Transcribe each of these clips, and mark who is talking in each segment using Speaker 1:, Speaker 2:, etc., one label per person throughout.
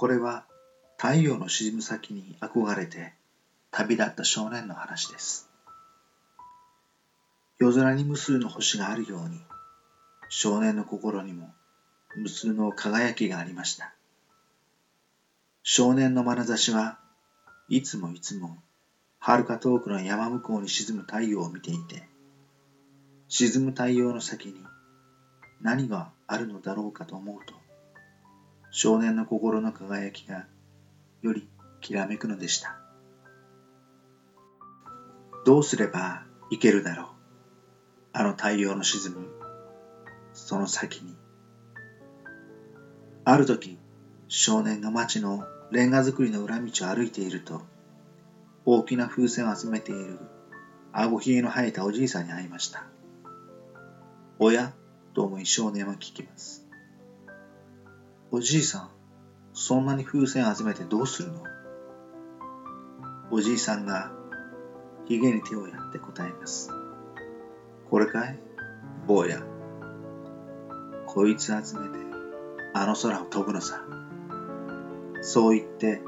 Speaker 1: これは太陽の沈む先に憧れて旅立った少年の話です。夜空に無数の星があるように少年の心にも無数の輝きがありました。少年の眼差しはいつもいつも遥か遠くの山向こうに沈む太陽を見ていて、沈む太陽の先に何があるのだろうかと思うと、少年の心の輝きがよりきらめくのでした。どうすればいけるだろう。あの太陽の沈むその先に。ある時、少年が町のレンガ造りの裏道を歩いていると、大きな風船を集めている顎ひげの生えたおじいさんに会いました。おや？と思い少年は聞きます。おじいさん、そんなに風船集めてどうするの？おじいさんがひげに手をやって答えます。これかい？坊や。こいつ集めてあの空を飛ぶのさ。そう言って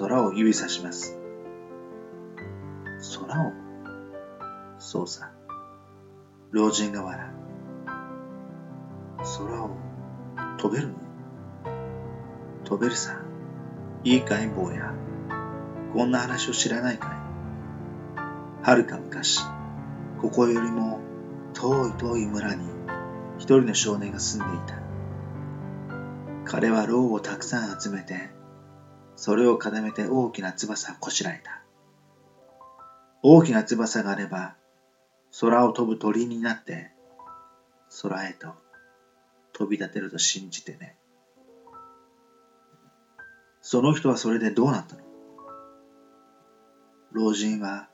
Speaker 1: 空を指さします。空を？そうさ。老人が笑う。空を飛べるの？飛べるさ。いいかい、坊や。こんな話を知らないかい。はるか昔、ここよりも遠い遠い村に一人の少年が住んでいた。彼は蝋をたくさん集めて、それを固めて大きな翼をこしらえた。大きな翼があれば、空を飛ぶ鳥になって、空へと飛び立てると信じてね。その人はそれでどうなったの？老人は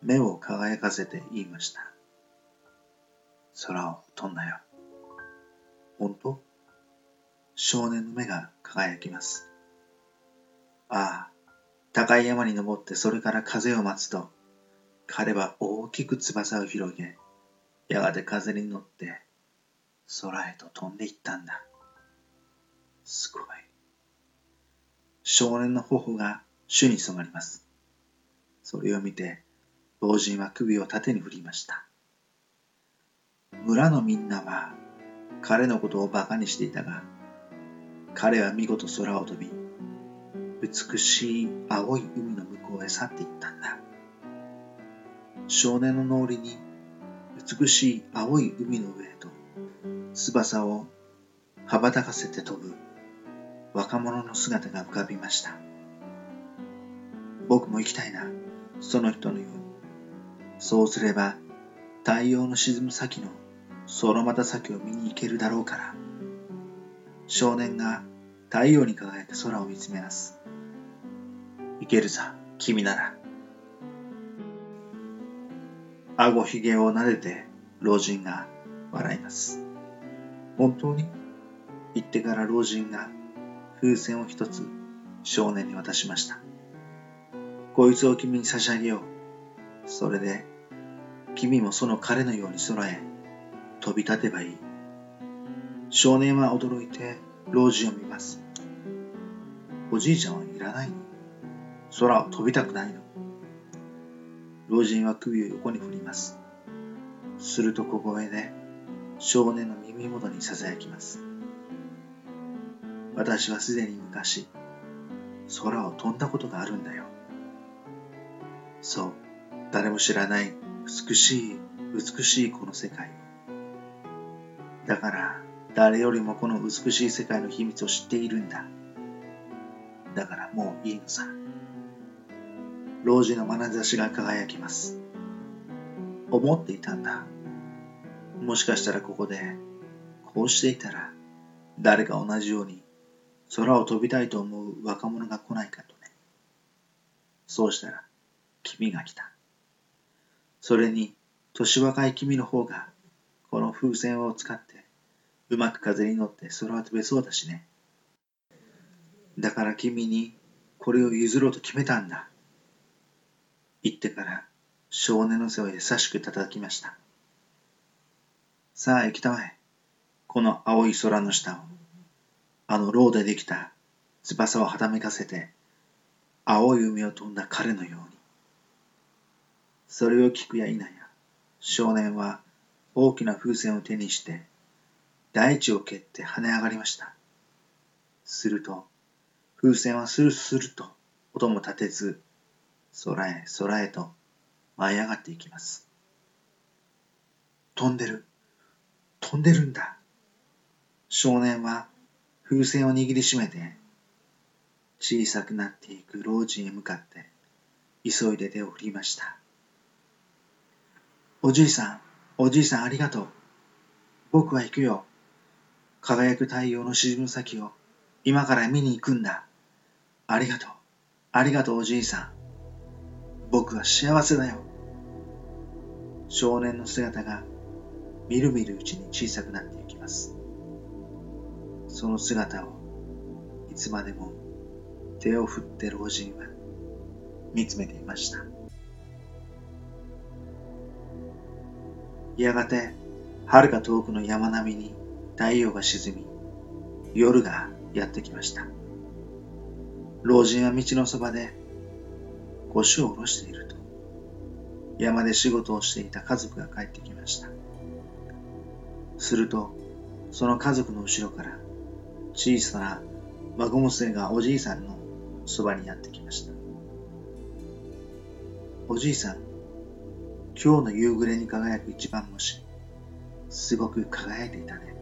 Speaker 1: 目を輝かせて言いました。空を飛んだよ。本当？少年の目が輝きます。ああ、高い山に登ってそれから風を待つと、彼は大きく翼を広げ、やがて風に乗って空へと飛んでいったんだ。すごい。少年の頬が主に染まります。それを見て、老人は首を縦に振りました。村のみんなは彼のことを馬鹿にしていたが、彼は見事空を飛び、美しい青い海の向こうへ去っていったんだ。少年の脳裏に美しい青い海の上へと翼を羽ばたかせて飛ぶ若者の姿が浮かびました。僕も行きたいな、その人のように。そうすれば太陽の沈む先のそのまた先を見に行けるだろうから。少年が太陽に輝く空を見つめます。いけるさ、君なら。顎ひげを撫でて老人が笑います。本当に？言ってから老人が風船を一つ少年に渡しました。こいつを君に差し上げよう。それで君もその彼のように空へ飛び立てばいい。少年は驚いて老人を見ます。おじいちゃんはいらないの空を飛びたくないの老人は首を横に振ります。すると小声で少年の耳元に囁きます。私はすでに昔空を飛んだことがあるんだよ。そう、誰も知らない美しい美しいこの世界だから誰よりもこの美しい世界の秘密を知っているんだ。だからもういいのさ。老人の眼差しが輝きます。思っていたんだ。もしかしたらここでこうしていたら誰か同じように空を飛びたいと思う若者が来ないかとねそうしたら君が来たそれに、年若い君の方が、この風船を使って、うまく風に乗って空を飛べそうだしね。だから君にこれを譲ろうと決めたんだ。言ってから少年の背を優しく叩きました。さあ行きたまえ。この青い空の下を、あのローでできた翼をはためかせて青い海を飛んだ彼のように。それを聞くや否や、少年は大きな風船を手にして大地を蹴って跳ね上がりました。すると、風船はスルスルと音も立てず、空へ空へと舞い上がっていきます。飛んでる。飛んでるんだ。少年は風船を握りしめて、小さくなっていく老人へ向かって、急いで手を振りました。おじいさん、おじいさんありがとう。僕は行くよ。輝く太陽の沈む先を今から見に行くんだ。ありがとう。ありがとうおじいさん。僕は幸せだよ。少年の姿がみるみるうちに小さくなっていきます。その姿をいつまでも手を振って老人は見つめていました。やがて、遥か遠くの山並みに太陽が沈み、夜がやってきました。老人は道のそばで腰を下ろしていると、山で仕事をしていた家族が帰ってきました。すると、その家族の後ろから小さな孫娘がおじいさんのそばにやってきました。おじいさん、今日の夕暮れに輝く一番星、すごく輝いていたね。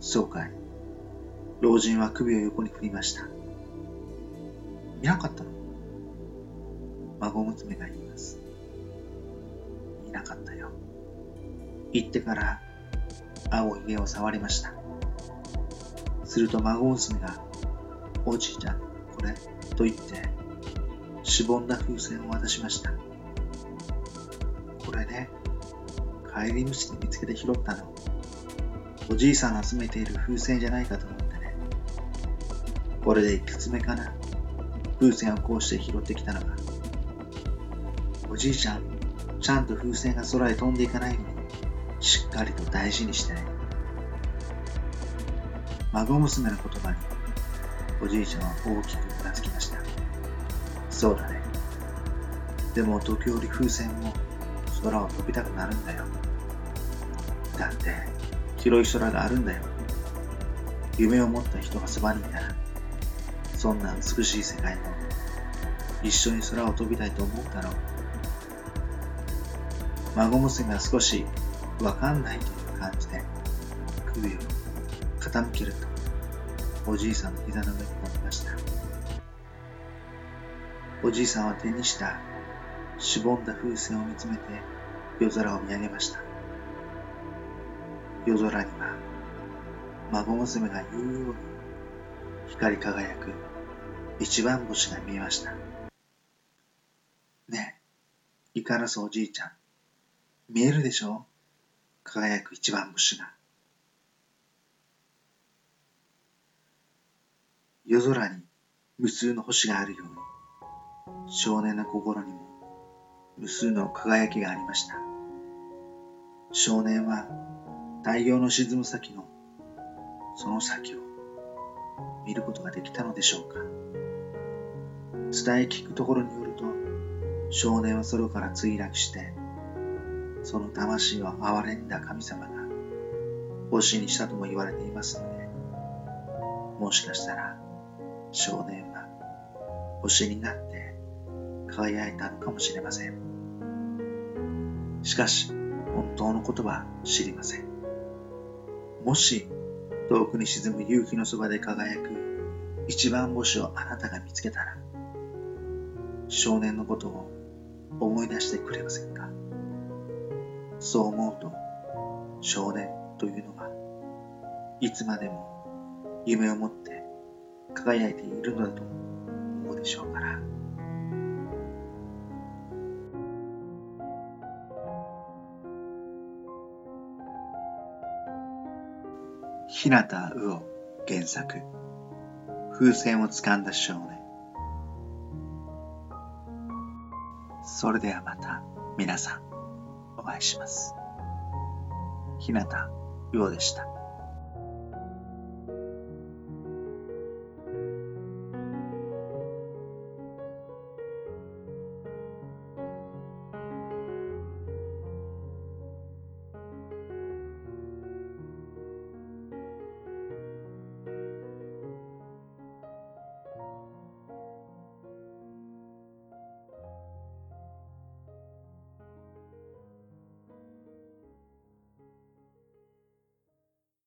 Speaker 1: そうかい。老人は首を横に振りました。見なかったの？孫娘が言います。見なかったよ。言ってから青い毛を触りました。すると孫娘が、おじいちゃん、これ、と言って、しぼんだ風船を渡しました。これね、帰り道で見つけて拾ったの。おじいさんが集めている風船じゃないかと思ってね。これでいくつ目かな。風船をこうして拾ってきたのが。おじいちゃん、ちゃんと風船が空へ飛んでいかないように、しっかりと大事にしてね。孫娘の言葉に、おじいちゃんは大きくうなずきました。そうだね。でも時折風船も空を飛びたくなるんだよ。だって、広い空があるんだよ。夢を持った人がそばにいたら、そんな美しい世界も一緒に空を飛びたいと思うだろう。孫娘が少しわかんないという感じで首を傾けると、おじいさんの膝の上に乗りました。おじいさんは手にしたしぼんだ風船を見つめて夜空を見上げました。夜空には孫娘が言うように光り輝く一番星が見えました。ねえ、イカラスおじいちゃん、見えるでしょ輝く一番星が。夜空に無数の星があるように、少年の心にも無数の輝きがありました。少年は太陽の沈む先のその先を見ることができたのでしょうか伝え聞くところによると少年は空から墜落してその魂を憐れんだ神様が星にしたとも言われていますのでもしかしたら少年は星になって輝いたのかもしれません。しかし本当のことは知りません。もし遠くに沈む夕日のそばで輝く一番星をあなたが見つけたら少年のことを思い出してくれませんか？そう思うと少年というのはいつまでも夢を持って輝いているのだと思うでしょうから。日向魚原作。風船を掴んだ少年。それではまた皆さんお会いします。日向魚でした。